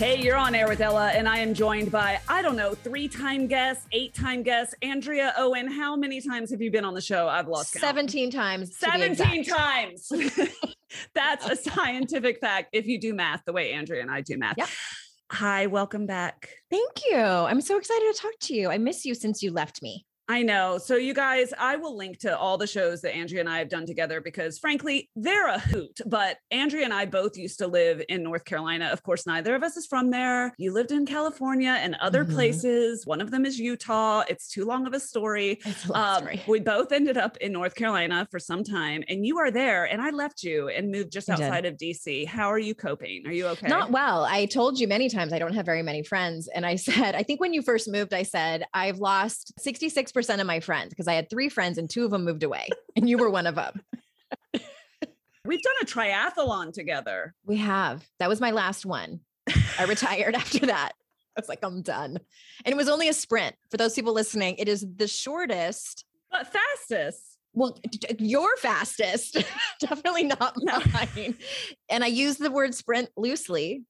Hey, you're on air with Ella, and I am joined by, I don't know, three time guest, eight time guest, Andrea Owen. How many times have you been on the show? I've lost count. 17 times. 17 times. That's a scientific fact if you do math the way Andrea and I do math. Yep. Hi, welcome back. Thank you. I'm so excited to talk to you. I miss you since you left me. I know. So, you guys, I will link to all the shows that Andrea and I have done together because, frankly, they're a hoot. But Andrea and I both used to live in North Carolina. Of course, neither of us is from there. You lived in California and other Mhm. places. One of them is Utah. It's too long of a story. It's a long Um, story. we both ended up in North Carolina for some time, and you are there. And I left you and moved just outside of DC. How are you coping? Are you okay? Not well. I told you many times I don't have very many friends. And I said, I think when you first moved, I said, I've lost 66% of my friends because I had three friends and two of them moved away. And you were one of them. We've done a triathlon together. We have. That was my last one. I retired after that. I was like, I'm done. And it was only a sprint. For those people listening, it is the shortest. But fastest. Well, your fastest, definitely not mine. And I use the word sprint loosely.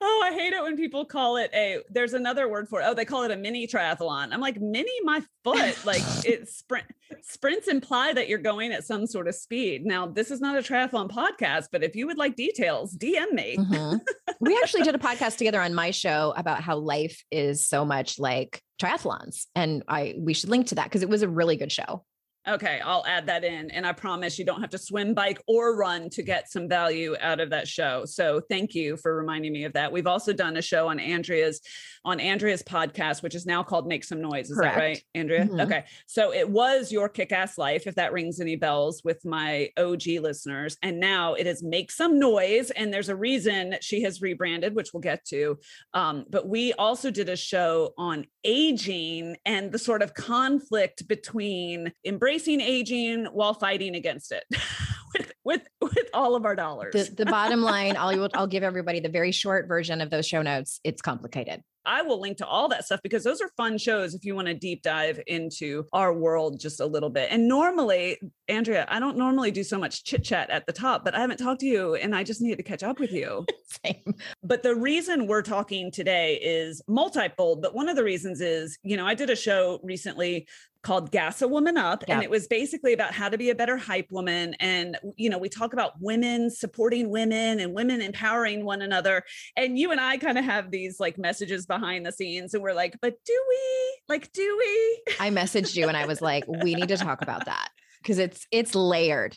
Oh, I hate it when people call it a. There's another word for it. Oh, they call it a mini triathlon. I'm like mini my foot. Like it's sprint. Sprints imply that you're going at some sort of speed. Now, this is not a triathlon podcast, but if you would like details, DM me. Mhm. we actually did a podcast together on my show about how life is so much like triathlons. And I we should link to that because it was a really good show. Okay, I'll add that in. And I promise you don't have to swim, bike, or run to get some value out of that show. So thank you for reminding me of that. We've also done a show on Andrea's on Andrea's podcast, which is now called Make Some Noise. Is Correct. that right, Andrea? Mhm. Okay. So it was your kick-ass life, if that rings any bells with my OG listeners. And now it is Make Some Noise. And there's a reason she has rebranded, which we'll get to. Um, but we also did a show on aging and the sort of conflict between embracing aging while fighting against it with with with all of our dollars. The, the bottom line, I'll I'll give everybody the very short version of those show notes. It's complicated. I will link to all that stuff because those are fun shows if you want to deep dive into our world just a little bit. And normally, Andrea, I don't normally do so much chit chat at the top, but I haven't talked to you and I just needed to catch up with you. Same. But the reason we're talking today is multifold. But one of the reasons is, you know, I did a show recently called Gas a Woman Up, and it was basically about how to be a better hype woman. And, you know, we talk about women supporting women and women empowering one another. And you and I kind of have these like messages behind the scenes, and we're like, but do we? Like, do we? I messaged you and I was like, we need to talk about that because it's it's layered.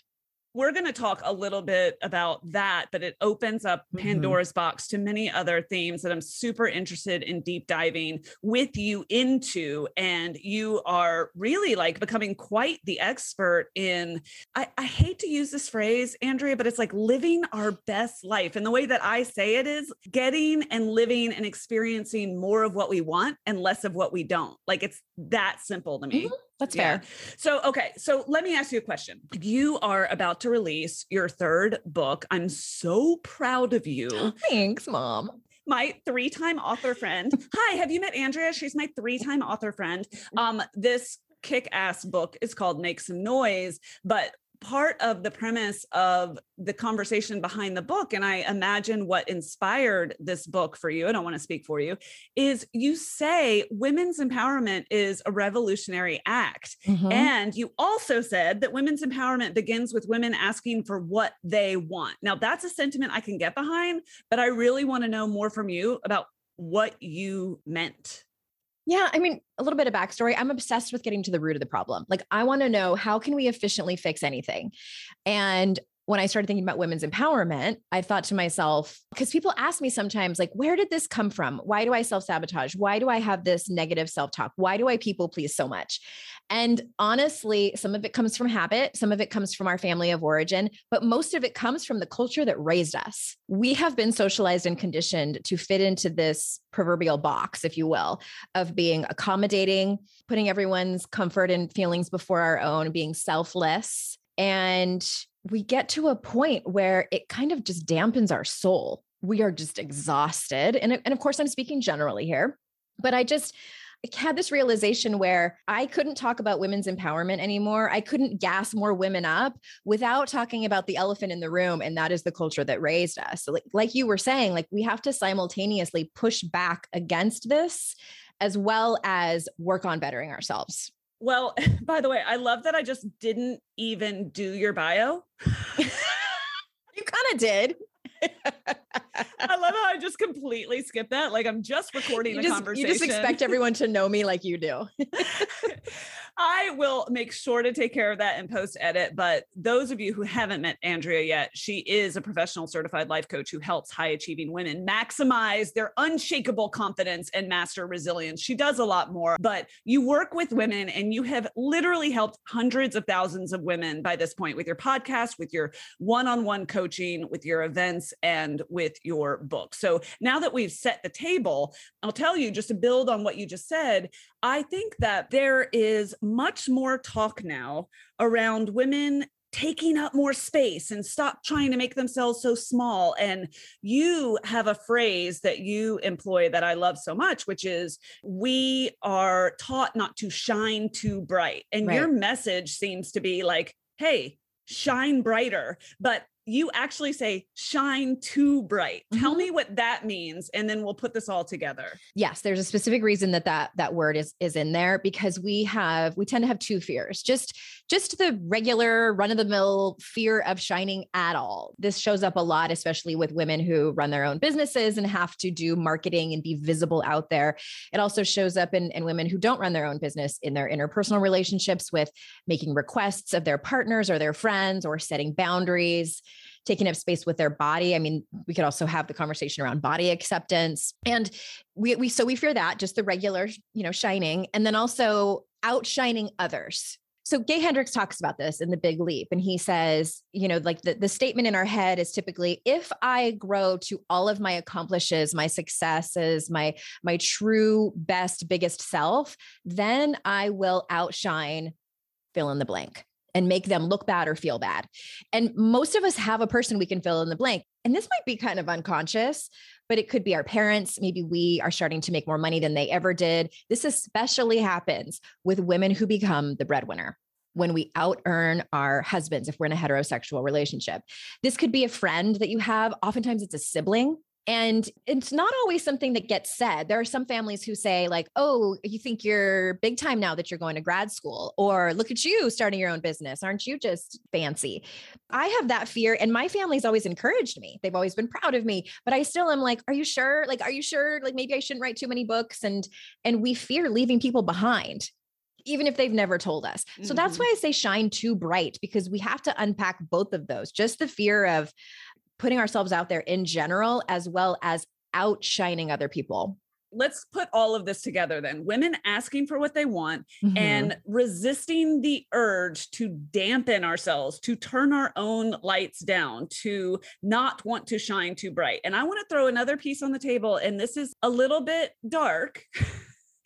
We're going to talk a little bit about that, but it opens up Mhm. Pandora's box to many other themes that I'm super interested in deep diving with you into. And you are really like becoming quite the expert in, I, I hate to use this phrase, Andrea, but it's like living our best life. And the way that I say it is getting and living and experiencing more of what we want and less of what we don't. Like it's that simple to me. Mhm. That's Yeah. fair. So, okay. So let me ask you a question. You are about to release your third book. I'm so proud of you. Thanks, mom. My three time author friend. Hi, have you met Andrea? She's my three time author friend. Um, this kick ass book is called Make Some Noise, but part of the premise of the conversation behind the book, and I imagine what inspired this book for you, I don't want to speak for you, is you say women's empowerment is a revolutionary act. Mhm. And you also said that women's empowerment begins with women asking for what they want. Now, that's a sentiment I can get behind, but I really want to know more from you about what you meant. Yeah, I mean, a little bit of backstory. I'm obsessed with getting to the root of the problem. Like, I want to know how can we efficiently fix anything? And when I started thinking about women's empowerment, I thought to myself, because people ask me sometimes, like, where did this come from? Why do I self sabotage? Why do I have this negative self talk? Why do I people please so much? And honestly, some of it comes from habit, some of it comes from our family of origin, but most of it comes from the culture that raised us. We have been socialized and conditioned to fit into this proverbial box, if you will, of being accommodating, putting everyone's comfort and feelings before our own, being selfless. And we get to a point where it kind of just dampens our soul. We are just exhausted. And, and of course, I'm speaking generally here, but I just, had this realization where I couldn't talk about women's empowerment anymore. I couldn't gas more women up without talking about the elephant in the room. And that is the culture that raised us. So like, like you were saying, like we have to simultaneously push back against this as well as work on bettering ourselves. Well, by the way, I love that I just didn't even do your bio. you kind of did. I love how I just completely skipped that. Like I'm just recording you the just, conversation. You just expect everyone to know me like you do. I will make sure to take care of that and post edit. But those of you who haven't met Andrea yet, she is a professional certified life coach who helps high achieving women maximize their unshakable confidence and master resilience. She does a lot more, but you work with women and you have literally helped hundreds of thousands of women by this point with your podcast, with your one on one coaching, with your events, and with your book. So now that we've set the table, I'll tell you just to build on what you just said, I think that there is much more talk now around women taking up more space and stop trying to make themselves so small. And you have a phrase that you employ that I love so much, which is we are taught not to shine too bright. And right. your message seems to be like, hey, shine brighter. But you actually say shine too bright. Mm-hmm. Tell me what that means and then we'll put this all together. Yes, there's a specific reason that that that word is is in there because we have we tend to have two fears. Just just the regular run of the mill fear of shining at all. This shows up a lot especially with women who run their own businesses and have to do marketing and be visible out there. It also shows up in, in women who don't run their own business in their interpersonal relationships with making requests of their partners or their friends or setting boundaries taking up space with their body. I mean, we could also have the conversation around body acceptance. And we, we so we fear that just the regular, you know, shining and then also outshining others. So Gay Hendricks talks about this in the big leap. And he says, you know, like the, the statement in our head is typically if I grow to all of my accomplishes, my successes, my my true best, biggest self, then I will outshine fill in the blank and make them look bad or feel bad. And most of us have a person we can fill in the blank. And this might be kind of unconscious, but it could be our parents. Maybe we are starting to make more money than they ever did. This especially happens with women who become the breadwinner when we out earn our husbands if we're in a heterosexual relationship. This could be a friend that you have. Oftentimes it's a sibling and it's not always something that gets said. There are some families who say, like, oh, you think you're big time now that you're going to grad school, or look at you starting your own business. Aren't you just fancy? I have that fear, and my family's always encouraged me. They've always been proud of me, but I still am like, are you sure? Like, are you sure? Like, maybe I shouldn't write too many books. And and we fear leaving people behind even if they've never told us. So mm-hmm. that's why I say shine too bright because we have to unpack both of those. Just the fear of putting ourselves out there in general, as well as outshining other people let's put all of this together then women asking for what they want mm-hmm. and resisting the urge to dampen ourselves to turn our own lights down to not want to shine too bright and i want to throw another piece on the table and this is a little bit dark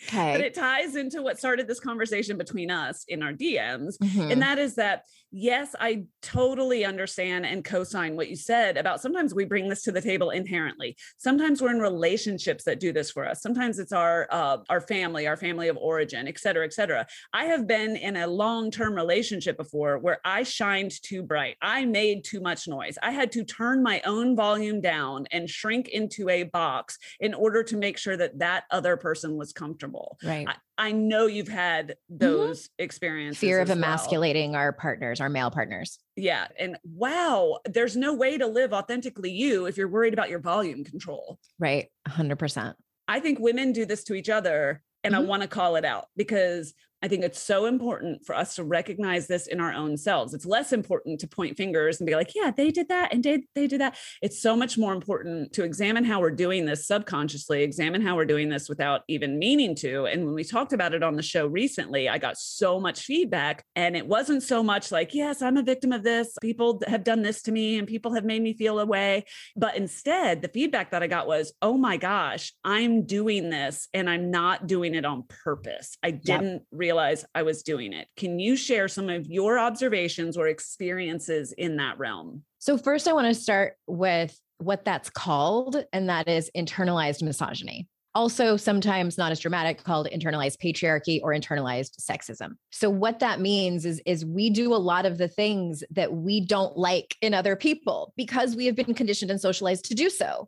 Okay. But it ties into what started this conversation between us in our DMs. Mm-hmm. And that is that yes, I totally understand and co sign what you said about sometimes we bring this to the table inherently. Sometimes we're in relationships that do this for us. Sometimes it's our uh, our family, our family of origin, et cetera, et cetera. I have been in a long term relationship before where I shined too bright. I made too much noise. I had to turn my own volume down and shrink into a box in order to make sure that that other person was comfortable. Right. I, I know you've had mm-hmm. those mm-hmm. experiences. Fear of emasculating well. our partners, our male partners. Yeah. And wow, there's no way to live authentically you if you're worried about your volume control. Right. 100%. I think women do this to each other. And mm-hmm. I want to call it out because I think it's so important for us to recognize this in our own selves. It's less important to point fingers and be like, yeah, they did that and they, they did that. It's so much more important to examine how we're doing this subconsciously, examine how we're doing this without even meaning to. And when we talked about it on the show recently, I got so much feedback. And it wasn't so much like, yes, I'm a victim of this. People have done this to me and people have made me feel a way. But instead, the feedback that I got was, oh my gosh, I'm doing this and I'm not doing it on purpose. I didn't yep. realize realize I was doing it. Can you share some of your observations or experiences in that realm? So, first, I want to start with what that's called, and that is internalized misogyny. Also, sometimes not as dramatic, called internalized patriarchy or internalized sexism. So, what that means is, is we do a lot of the things that we don't like in other people because we have been conditioned and socialized to do so.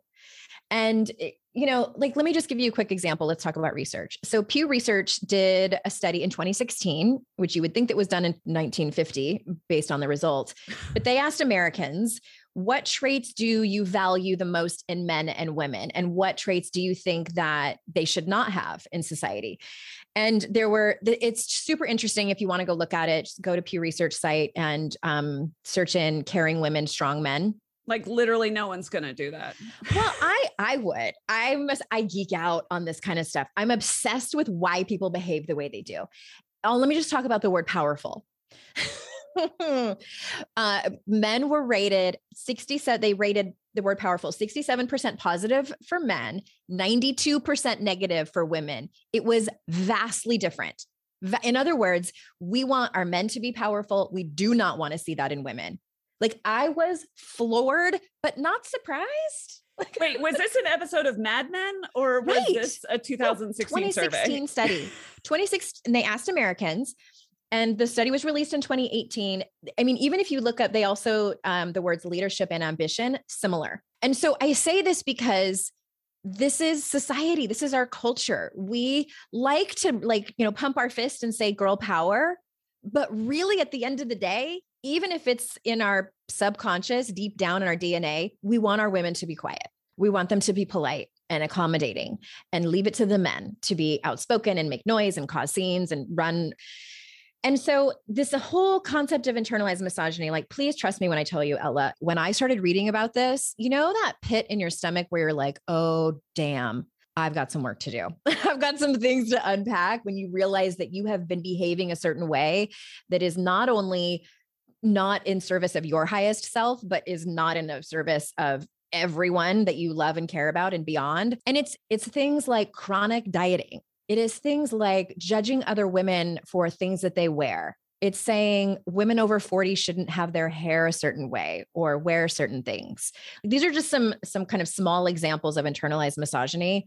And, you know, like, let me just give you a quick example. Let's talk about research. So, Pew Research did a study in 2016, which you would think that was done in 1950 based on the results. But they asked Americans, what traits do you value the most in men and women? And what traits do you think that they should not have in society? And there were, it's super interesting. If you want to go look at it, just go to Pew Research site and um, search in caring women, strong men like literally no one's to do that. Well i i would. I must i geek out on this kind of stuff. I'm obsessed with why people behave the way they do. Oh let me just talk about the word powerful. Uh, men were rated 60 said they rated the word powerful 67% positive for men 92% negative for women. It was vastly different. In other words we want our men to be powerful. We do not want to see that in women like I was floored, but not surprised. Wait, was this an episode of Mad Men or was right. this a 2016 no, 2016 study? 26 and they asked Americans and the study was released in 2018. I mean, even if you look up, they also um, the words leadership and ambition similar. And so I say this because this is society. This is our culture. We like to like you know pump our fist and say girl power, but really at the end of the day, even if it's in our subconscious, deep down in our DNA, we want our women to be quiet. We want them to be polite and accommodating and leave it to the men to be outspoken and make noise and cause scenes and run. And so, this whole concept of internalized misogyny, like, please trust me when I tell you, Ella, when I started reading about this, you know, that pit in your stomach where you're like, oh, damn, I've got some work to do. I've got some things to unpack when you realize that you have been behaving a certain way that is not only not in service of your highest self, but is not in the service of everyone that you love and care about and beyond. And it's it's things like chronic dieting. It is things like judging other women for things that they wear. It's saying women over 40 shouldn't have their hair a certain way or wear certain things. These are just some some kind of small examples of internalized misogyny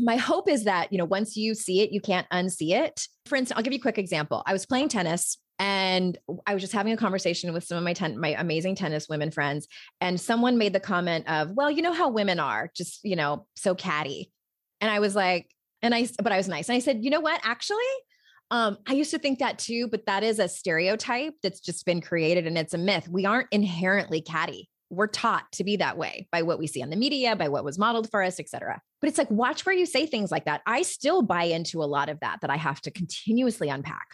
my hope is that you know once you see it you can't unsee it for instance i'll give you a quick example i was playing tennis and I was just having a conversation with some of my ten- my amazing tennis women friends, and someone made the comment of, "Well, you know how women are, just you know, so catty," and I was like, and I, but I was nice, and I said, "You know what? Actually, um, I used to think that too, but that is a stereotype that's just been created, and it's a myth. We aren't inherently catty. We're taught to be that way by what we see on the media, by what was modeled for us, etc. But it's like, watch where you say things like that. I still buy into a lot of that that I have to continuously unpack.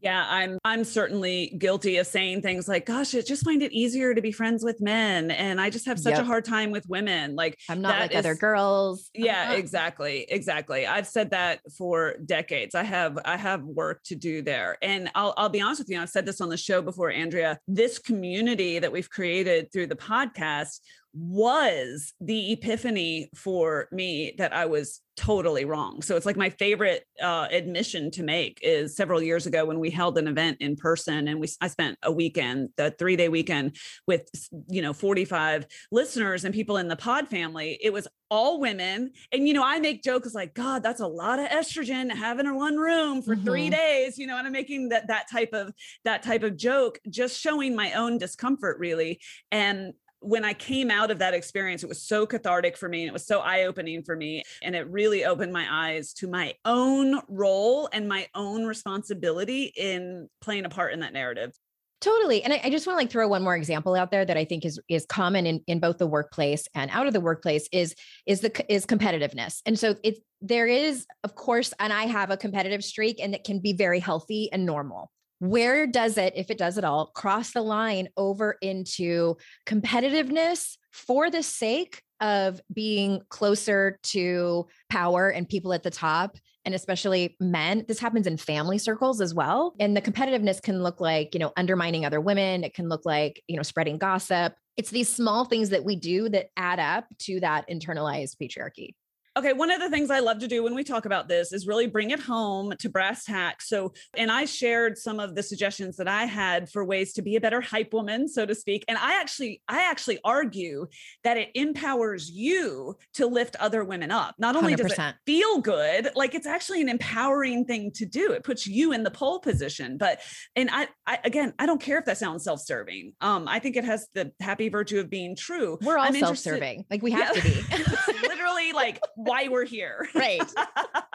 Yeah, I'm I'm certainly guilty of saying things like, gosh, I just find it easier to be friends with men. And I just have such yep. a hard time with women. Like I'm not like is, other girls. Yeah, uh-huh. exactly. Exactly. I've said that for decades. I have I have work to do there. And I'll I'll be honest with you, I've said this on the show before, Andrea. This community that we've created through the podcast was the epiphany for me that I was totally wrong. So it's like my favorite uh, admission to make is several years ago when we held an event in person and we I spent a weekend, the 3-day weekend with you know 45 listeners and people in the pod family. It was all women and you know I make jokes like god that's a lot of estrogen having in one room for mm-hmm. 3 days, you know, and I'm making that that type of that type of joke just showing my own discomfort really and when I came out of that experience, it was so cathartic for me and it was so eye opening for me. And it really opened my eyes to my own role and my own responsibility in playing a part in that narrative. Totally. And I, I just want to like throw one more example out there that I think is is common in, in both the workplace and out of the workplace is is the is competitiveness. And so it there is, of course, and I have a competitive streak and it can be very healthy and normal. Where does it, if it does at all, cross the line over into competitiveness for the sake of being closer to power and people at the top and especially men? This happens in family circles as well and the competitiveness can look like you know undermining other women. It can look like you know spreading gossip. It's these small things that we do that add up to that internalized patriarchy Okay, one of the things I love to do when we talk about this is really bring it home to brass tacks. So, and I shared some of the suggestions that I had for ways to be a better hype woman, so to speak. And I actually, I actually argue that it empowers you to lift other women up. Not only 100%. does it feel good, like it's actually an empowering thing to do. It puts you in the pole position. But, and I, I again, I don't care if that sounds self-serving. Um, I think it has the happy virtue of being true. We're all I'm self-serving. Like we have yeah. to be. Literally, like why we're here. Right.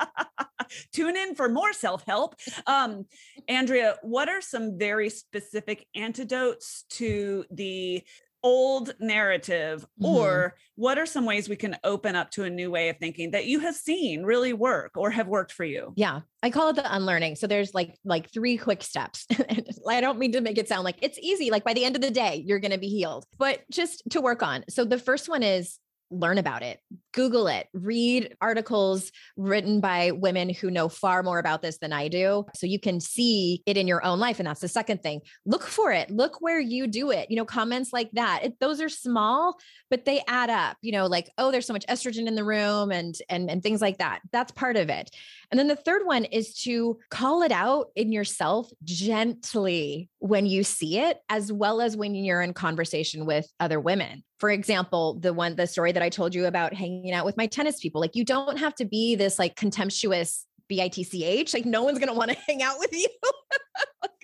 Tune in for more self help. Um, Andrea, what are some very specific antidotes to the old narrative mm-hmm. or what are some ways we can open up to a new way of thinking that you have seen really work or have worked for you yeah i call it the unlearning so there's like like three quick steps i don't mean to make it sound like it's easy like by the end of the day you're going to be healed but just to work on so the first one is learn about it, Google it, read articles written by women who know far more about this than I do. So you can see it in your own life. And that's the second thing. Look for it. Look where you do it. You know, comments like that. It, those are small, but they add up, you know, like, oh, there's so much estrogen in the room and and and things like that. That's part of it. And then the third one is to call it out in yourself gently when you see it, as well as when you're in conversation with other women. For example, the one, the story that I told you about hanging out with my tennis people, like you don't have to be this like contemptuous bitch like no one's going to want to hang out with you.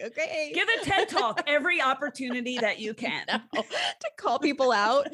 Okay. Give a ted talk every opportunity that you can. no, to call people out.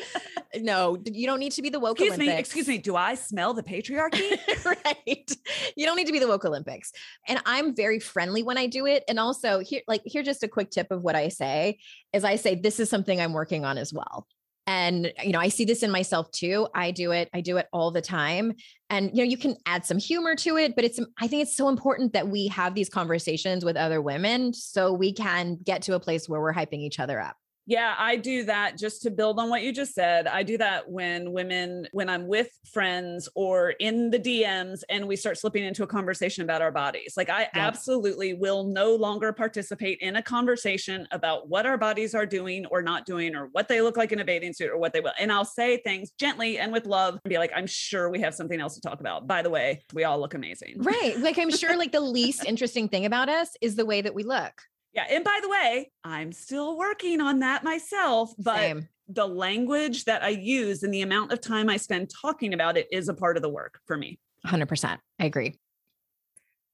No you don't need to be the woke excuse olympics. me excuse me do i smell the patriarchy? Right. You don't need to be the woke olympics. And i'm very friendly when i do it. And also here like here just a quick tip of what i say is i say this is something i'm working on as well and you know i see this in myself too i do it i do it all the time. And you know you can add some humor to it but it's i think it's so important that we have these conversations with other women so we can get to a place where we're hyping each other up yeah, I do that just to build on what you just said. I do that when women, when I'm with friends or in the DMs and we start slipping into a conversation about our bodies. Like, I absolutely will no longer participate in a conversation about what our bodies are doing or not doing or what they look like in a bathing suit or what they will. And I'll say things gently and with love and be like, I'm sure we have something else to talk about. By the way, we all look amazing. Right. Like, I'm sure like the least interesting thing about us is the way that we look. Yeah. And by the way, I'm still working on that myself, but Same. the language that I use and the amount of time I spend talking about it is a part of the work for me. 100%. I agree.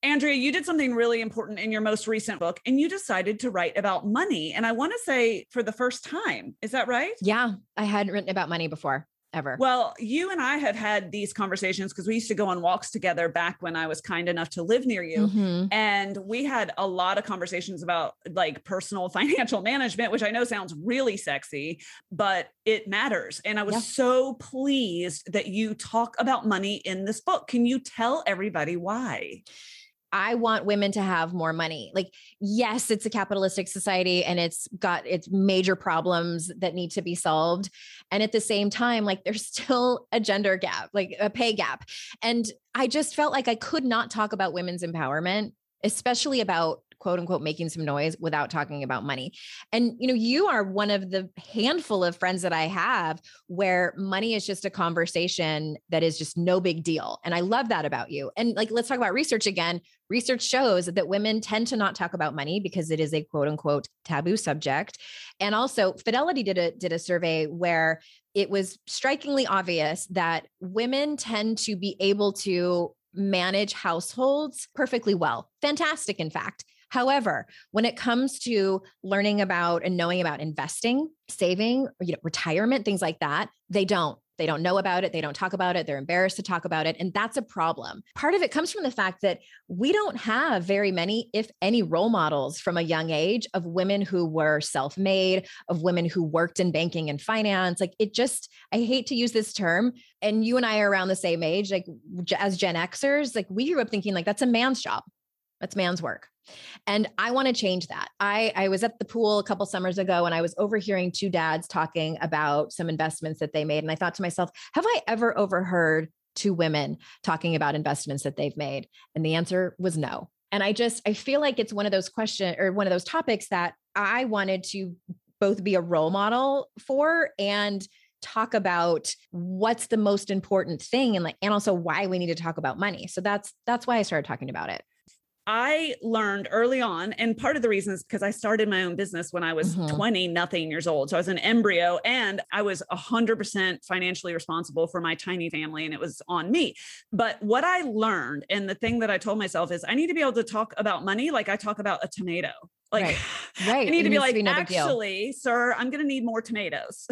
Andrea, you did something really important in your most recent book and you decided to write about money. And I want to say for the first time, is that right? Yeah, I hadn't written about money before ever. Well, you and I have had these conversations because we used to go on walks together back when I was kind enough to live near you. Mm-hmm. And we had a lot of conversations about like personal financial management, which I know sounds really sexy, but it matters. And I was yeah. so pleased that you talk about money in this book. Can you tell everybody why? I want women to have more money. Like, yes, it's a capitalistic society and it's got its major problems that need to be solved. And at the same time, like, there's still a gender gap, like a pay gap. And I just felt like I could not talk about women's empowerment, especially about quote unquote making some noise without talking about money. And you know, you are one of the handful of friends that I have where money is just a conversation that is just no big deal. And I love that about you. And like let's talk about research again. Research shows that women tend to not talk about money because it is a quote unquote taboo subject. And also Fidelity did a did a survey where it was strikingly obvious that women tend to be able to manage households perfectly well. Fantastic, in fact. However, when it comes to learning about and knowing about investing, saving, you know, retirement, things like that, they don't. They They don't know about it. They don't talk about it. They're embarrassed to talk about it. And that's a problem. Part of it comes from the fact that we don't have very many, if any, role models from a young age of women who were self made, of women who worked in banking and finance. Like it just, I hate to use this term. And you and I are around the same age, like as Gen Xers, like we grew up thinking like that's a man's job. That's man's work. And I want to change that. I, I was at the pool a couple summers ago and I was overhearing two dads talking about some investments that they made. And I thought to myself, have I ever overheard two women talking about investments that they've made? And the answer was no. And I just, I feel like it's one of those questions or one of those topics that I wanted to both be a role model for and talk about what's the most important thing and like and also why we need to talk about money. So that's that's why I started talking about it. I learned early on, and part of the reason is because I started my own business when I was mm-hmm. 20, nothing years old. So I was an embryo and I was 100% financially responsible for my tiny family, and it was on me. But what I learned, and the thing that I told myself is I need to be able to talk about money like I talk about a tomato. Like, right. right. I need it to be like, to be actually, sir, I'm going to need more tomatoes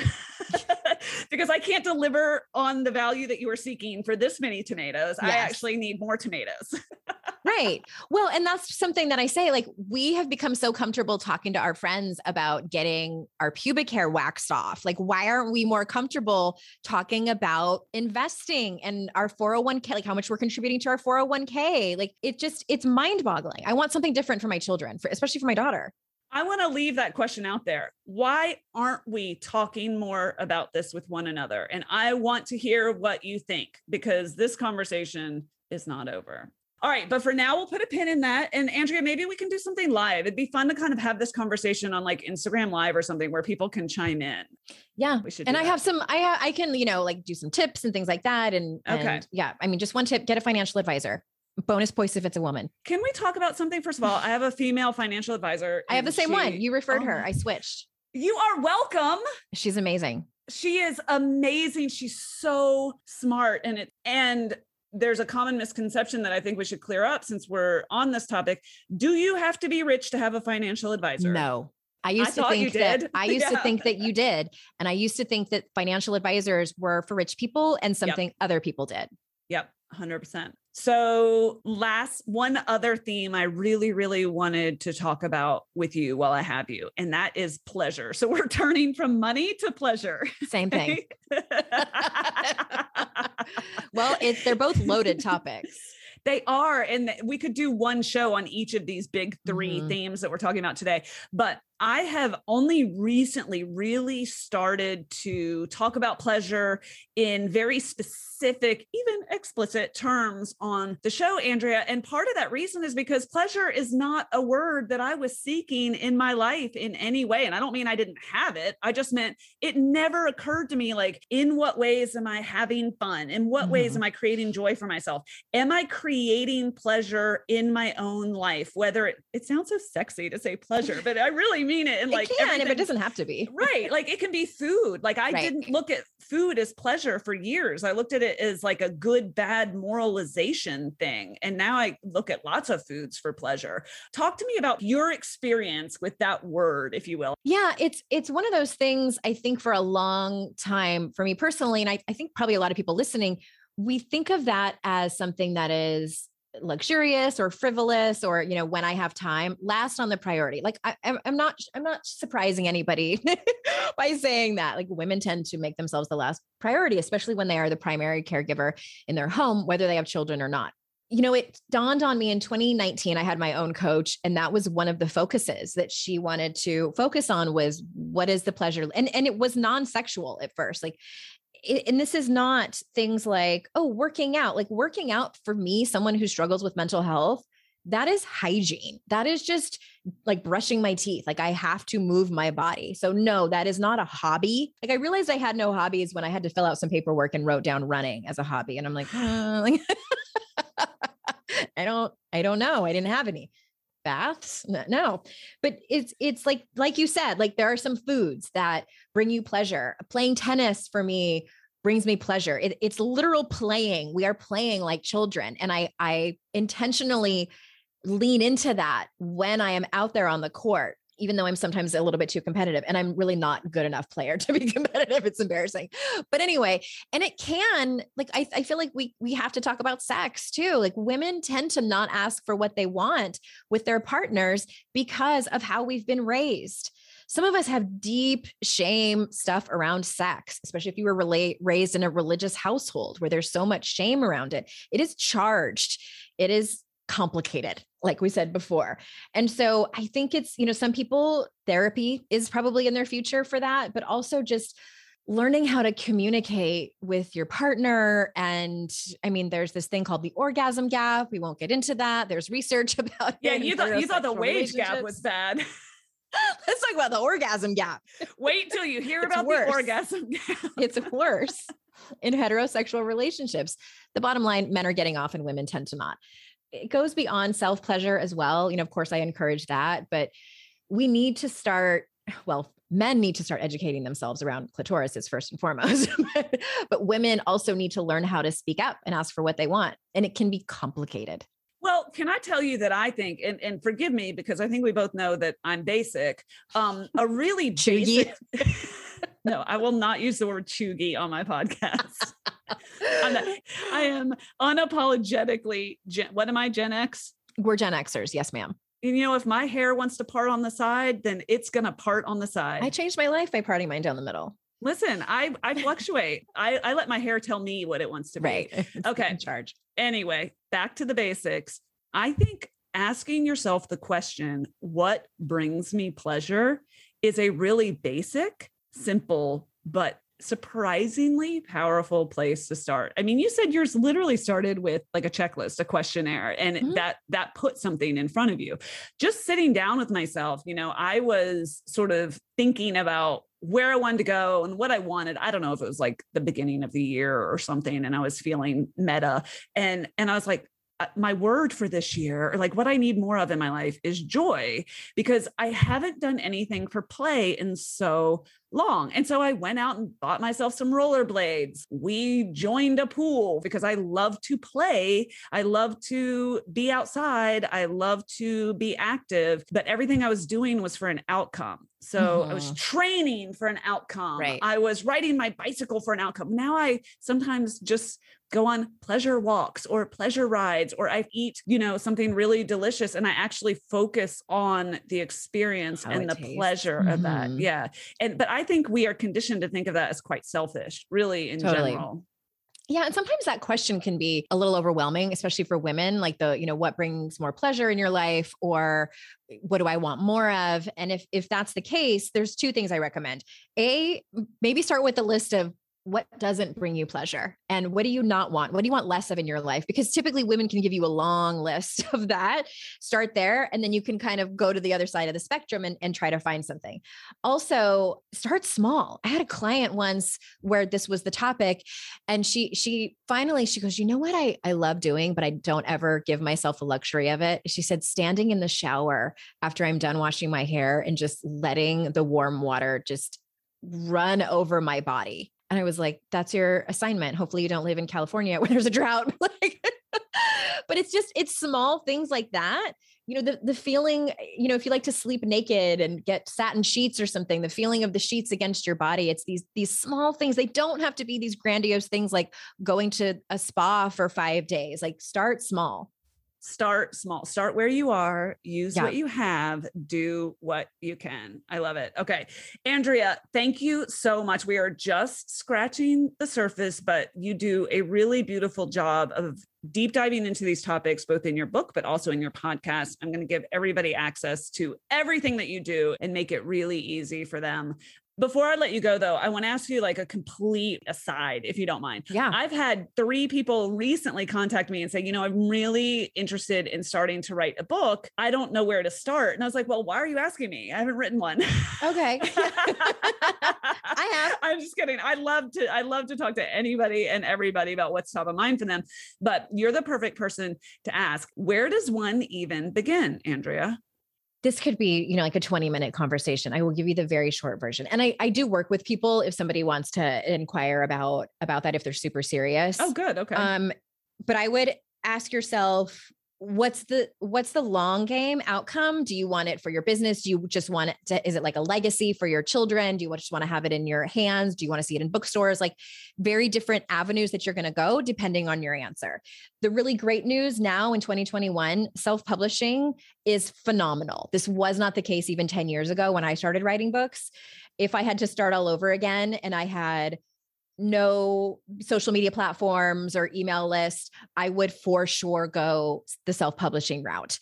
because I can't deliver on the value that you are seeking for this many tomatoes. Yes. I actually need more tomatoes. right. Well, and that's something that I say like we have become so comfortable talking to our friends about getting our pubic hair waxed off. Like why aren't we more comfortable talking about investing and our 401k like how much we're contributing to our 401k? Like it just it's mind-boggling. I want something different for my children, for especially for my daughter. I want to leave that question out there. Why aren't we talking more about this with one another? And I want to hear what you think because this conversation is not over. All right, but for now, we'll put a pin in that. And Andrea, maybe we can do something live. It'd be fun to kind of have this conversation on like Instagram Live or something where people can chime in. Yeah, we should. And I that. have some. I I can you know like do some tips and things like that. And okay, and yeah. I mean, just one tip: get a financial advisor. Bonus points if it's a woman. Can we talk about something? First of all, I have a female financial advisor. I have the same she, one. You referred oh, her. I switched. You are welcome. She's amazing she is amazing she's so smart and it and there's a common misconception that I think we should clear up since we're on this topic. Do you have to be rich to have a financial advisor? No. I used I to think that I used yeah. to think that you did. And I used to think that financial advisors were for rich people and something yep. other people did. Yep, 100%. So, last one other theme I really, really wanted to talk about with you while I have you, and that is pleasure. So, we're turning from money to pleasure. Same thing. well, it's they're both loaded topics. They are. And we could do one show on each of these big 3 mm-hmm. themes that we're talking about today. But I have only recently really started to talk about pleasure in very specific, even explicit terms on the show, Andrea. And part of that reason is because pleasure is not a word that I was seeking in my life in any way. And I don't mean I didn't have it, I just meant it never occurred to me like, in what ways am I having fun? In what mm-hmm. ways am I creating joy for myself? Am I creating pleasure in my own life? Whether it, it sounds so sexy to say pleasure, but I really mean it. And like, it can, it doesn't have to be. right. Like it can be food. Like I right. didn't look at food as pleasure for years. I looked at it as like a good, bad moralization thing. And now I look at lots of foods for pleasure. Talk to me about your experience with that word, if you will. Yeah, it's it's one of those things I think for a long time for me personally, and I, I think probably a lot of people listening, we think of that as something that is luxurious or frivolous or you know when i have time last on the priority. Like I, am not i'm not surprising anybody by saying that. Like women tend to make themselves the last priority especially when they are the primary caregiver in their home whether they have children or not. You know it dawned on me in 2019 i had my own coach and that was one of the focuses that she wanted to focus on was what is the pleasure? And and it was non-sexual at first. Like and this is not things like, oh, working out. Like working out for me, someone who struggles with mental health, that is hygiene. That is just like brushing my teeth. Like I have to move my body. So no, that is not a hobby. Like I realized I had no hobbies when I had to fill out some paperwork and wrote down running as a hobby. And I'm like, oh, like I don't, I don't know. I didn't have any baths? No. But it's it's like like you said like there are some foods that bring you pleasure. Playing tennis for me brings me pleasure. It, it's literal playing. We are playing like children and i i intentionally lean into that when i am out there on the court even though I'm sometimes a little bit too competitive and I'm really not good enough player to be competitive. It's embarrassing. But anyway, and it can like I, I feel like we we have to talk about sex too. Like women tend to not ask for what they want with their partners because of how we've been raised. Some of us have deep shame stuff around sex, especially if you were relate, raised in a religious household where there's so much shame around it. It is charged. It is complicated like we said before. And so I think it's, you know, some people therapy is probably in their future for that, but also just learning how to communicate with your partner and i mean there's this thing called the orgasm gap we won't get into that there's research about yeah you thought you thought the wage gap was bad. Let's talk about the orgasm gap. Wait till you hear about worse. the orgasm gap. It's worse in heterosexual relationships. The bottom line men are getting off and women tend to not it goes beyond self pleasure as well. You know, of course, I encourage that, but we need to start, well, men need to start educating themselves around clitorises first and foremost. but women also need to learn how to speak up and ask for what they want. And it can be complicated. Well, can I tell you that I think, and, and forgive me because I think we both know that I'm basic. Um, a really basic. no, I will not use the word chuggy on my podcast. I am unapologetically. Gen, what am I? Gen X. We're Gen Xers. Yes, ma'am. And, you know, if my hair wants to part on the side, then it's going to part on the side. I changed my life by parting mine down the middle. Listen, I I fluctuate. I I let my hair tell me what it wants to be. Right. okay. In charge. Anyway, back to the basics. I think asking yourself the question, what brings me pleasure, is a really basic, simple, but surprisingly powerful place to start. I mean, you said yours literally started with like a checklist, a questionnaire, and mm-hmm. that that put something in front of you. Just sitting down with myself, you know, I was sort of thinking about where I wanted to go and what I wanted. I don't know if it was like the beginning of the year or something and I was feeling meta and and I was like uh, my word for this year, or like what I need more of in my life is joy because I haven't done anything for play in so long. And so I went out and bought myself some rollerblades. We joined a pool because I love to play. I love to be outside. I love to be active, but everything I was doing was for an outcome. So mm-hmm. I was mm-hmm. training for an outcome. Right. I was riding my bicycle for an outcome. Now I sometimes just go on pleasure walks or pleasure rides or I eat, you know, something really delicious and I actually focus on the experience How and the tastes. pleasure mm-hmm. of that. Mm-hmm. Yeah. And but I think we are conditioned to think of that as quite selfish, really in totally. general. Yeah. And sometimes that question can be a little overwhelming, especially for women, like the, you know, what brings more pleasure in your life or eh, what do I want more of? And if if that's the case, there's two things I recommend. A, maybe start with a list of what doesn't bring you pleasure? And what do you not want? What do you want less of in your life? Because typically women can give you a long list of that. Start there and then you can kind of go to the other side of the spectrum and, and try to find something. Also start small. I had a client once where this was the topic and she she finally she goes you know what i i love doing but i don't ever give myself the luxury of it? She said standing in the shower after i'm done washing my hair and just letting the warm water just run over my body and I was like, that's your assignment. Hopefully you don't live in California where there's a drought. like, but it's just, it's small things like that. You know, the, the feeling, eh, you know, if you like to sleep naked and get satin sheets or something, the feeling of the sheets against your body, it's these, these small things. They don't have to be these grandiose things like going to a spa for five days, like start small start small start where you are use yeah. what you have do what you can. I love it. Okay. Andrea thank you so much. We are just scratching the surface but you do a really beautiful job of deep diving into these topics both in your book but also in your podcast. I'm going to give everybody access to everything that you do and make it really easy for them before I let you go, though, I want to ask you like a complete aside, if you don't mind. Yeah. I've had three people recently contact me and say, you know, I'm really interested in starting to write a book. I don't know where to start. And I was like, well, why are you asking me? I haven't written one. Okay. I have. I'm just kidding. I love to, I love to talk to anybody and everybody about what's top of mind for them. But you're the perfect person to ask. Where does one even begin, Andrea? This could be you know like a 20 minute conversation. I will give you the very short version. And i i do work with people if somebody wants to inquire about about that if they're super serious. Oh good. Okay. Um but i would ask yourself what's the what's the long game outcome? Do you want it for your business? Do you just want it to is it like a legacy for your children? Do you just want to have it in your hands? Do you want to see it in bookstores? Like very different avenues that you're going to go depending on your answer. The really great news now in 2021 self-publishing is phenomenal. This was not the case even 10 years ago when i started writing books. If i had to start all over again and i had no social media platforms or email list, I would for sure go the self publishing route.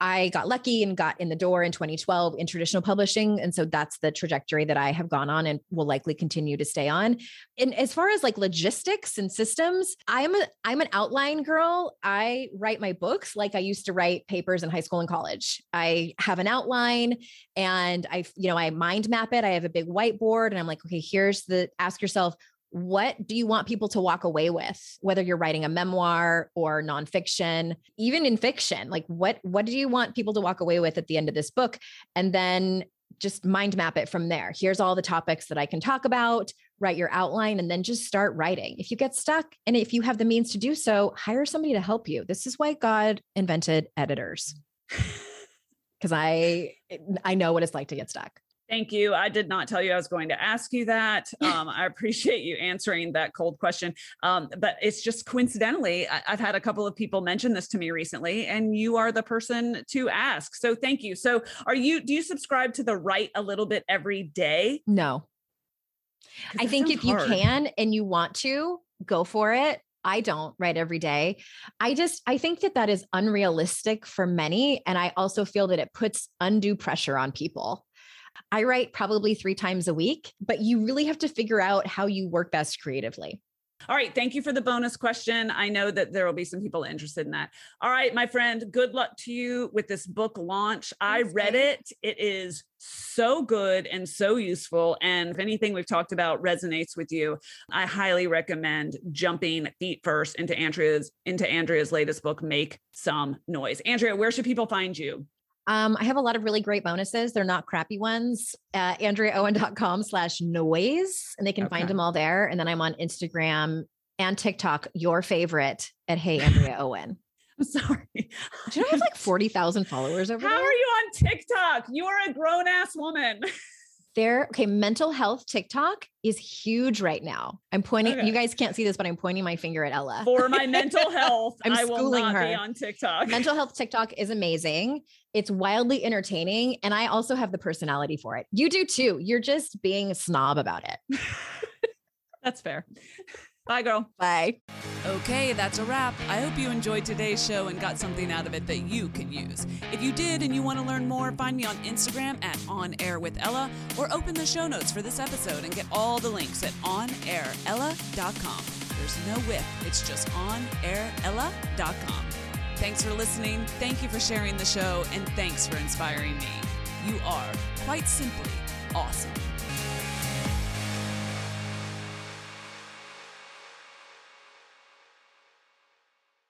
I got lucky and got in the door in 2012 in traditional publishing. And so that's the trajectory that I have gone on and will likely continue to stay on. And as far as like logistics and systems, I'm a I'm an outline girl. I write my books like I used to write papers in high school and college. I have an outline and I, you know, I mind map it. I have a big whiteboard and I'm like, okay, here's the ask yourself, what do you want people to walk away with whether you're writing a memoir or nonfiction even in fiction? Like what what do you want people to walk away with at the end of this book? And then just mind map it from there. Here's all the topics that i can talk about write your outline and then just start writing. If you get stuck and if you have the means to do so hire somebody to help you. This is why god invented editors. Because i i know what it's like to get stuck Thank you. I did not tell you I was going to ask you that. Um, I appreciate you answering that cold question. Um, but it's just coincidentally, I, have had a couple of people mention this to me recently, and you are the person to ask. So thank you. So, are you, do you subscribe to the write a little bit every day? No. I think if hard. you can and you want to, go for it. I don't write every day. I just, I think that that is unrealistic for many. And I also feel that it puts undue pressure on people. I write probably three times a week, but you really have to figure out how you work best creatively. All right. Thank you for the bonus question. I know that there will be some people interested in that. All right, my friend, good luck to you with this book launch. I read it. It is so good and so useful. And if anything we've talked about resonates with you, I highly recommend jumping feet first into Andrea's into Andrea's latest book, Make Some Noise. Andrea, where should people find you? Um, I have a lot of really great bonuses. They're not crappy ones. Uh, AndreaOwen.com slash noise, and they can okay. find them all there. And then I'm on Instagram and TikTok, your favorite at Hey Andrea Owen. I'm sorry. Do you know I have like 40,000 followers over here? How there? are you on TikTok? You are a grown ass woman. there okay mental health tiktok is huge right now. I'm pointing okay. you guys can't see this but i'm pointing my finger at ella. For my mental health i'm I schooling her. on tiktok. Mental health tiktok is amazing. It's wildly entertaining and i also have the personality for it. You do too. You're just being a snob about it. That's fair Bye, girl. Bye. Okay, that's a wrap. I hope you enjoyed today's show and got something out of it that you can use. If you did and you want to learn more, find me on Instagram at On Air with Ella or open the show notes for this episode and get all the links at onairella.com. There's no with, it's just onairella.com. Thanks for listening. Thank you for sharing the show, and thanks for inspiring me. You are, quite simply, awesome.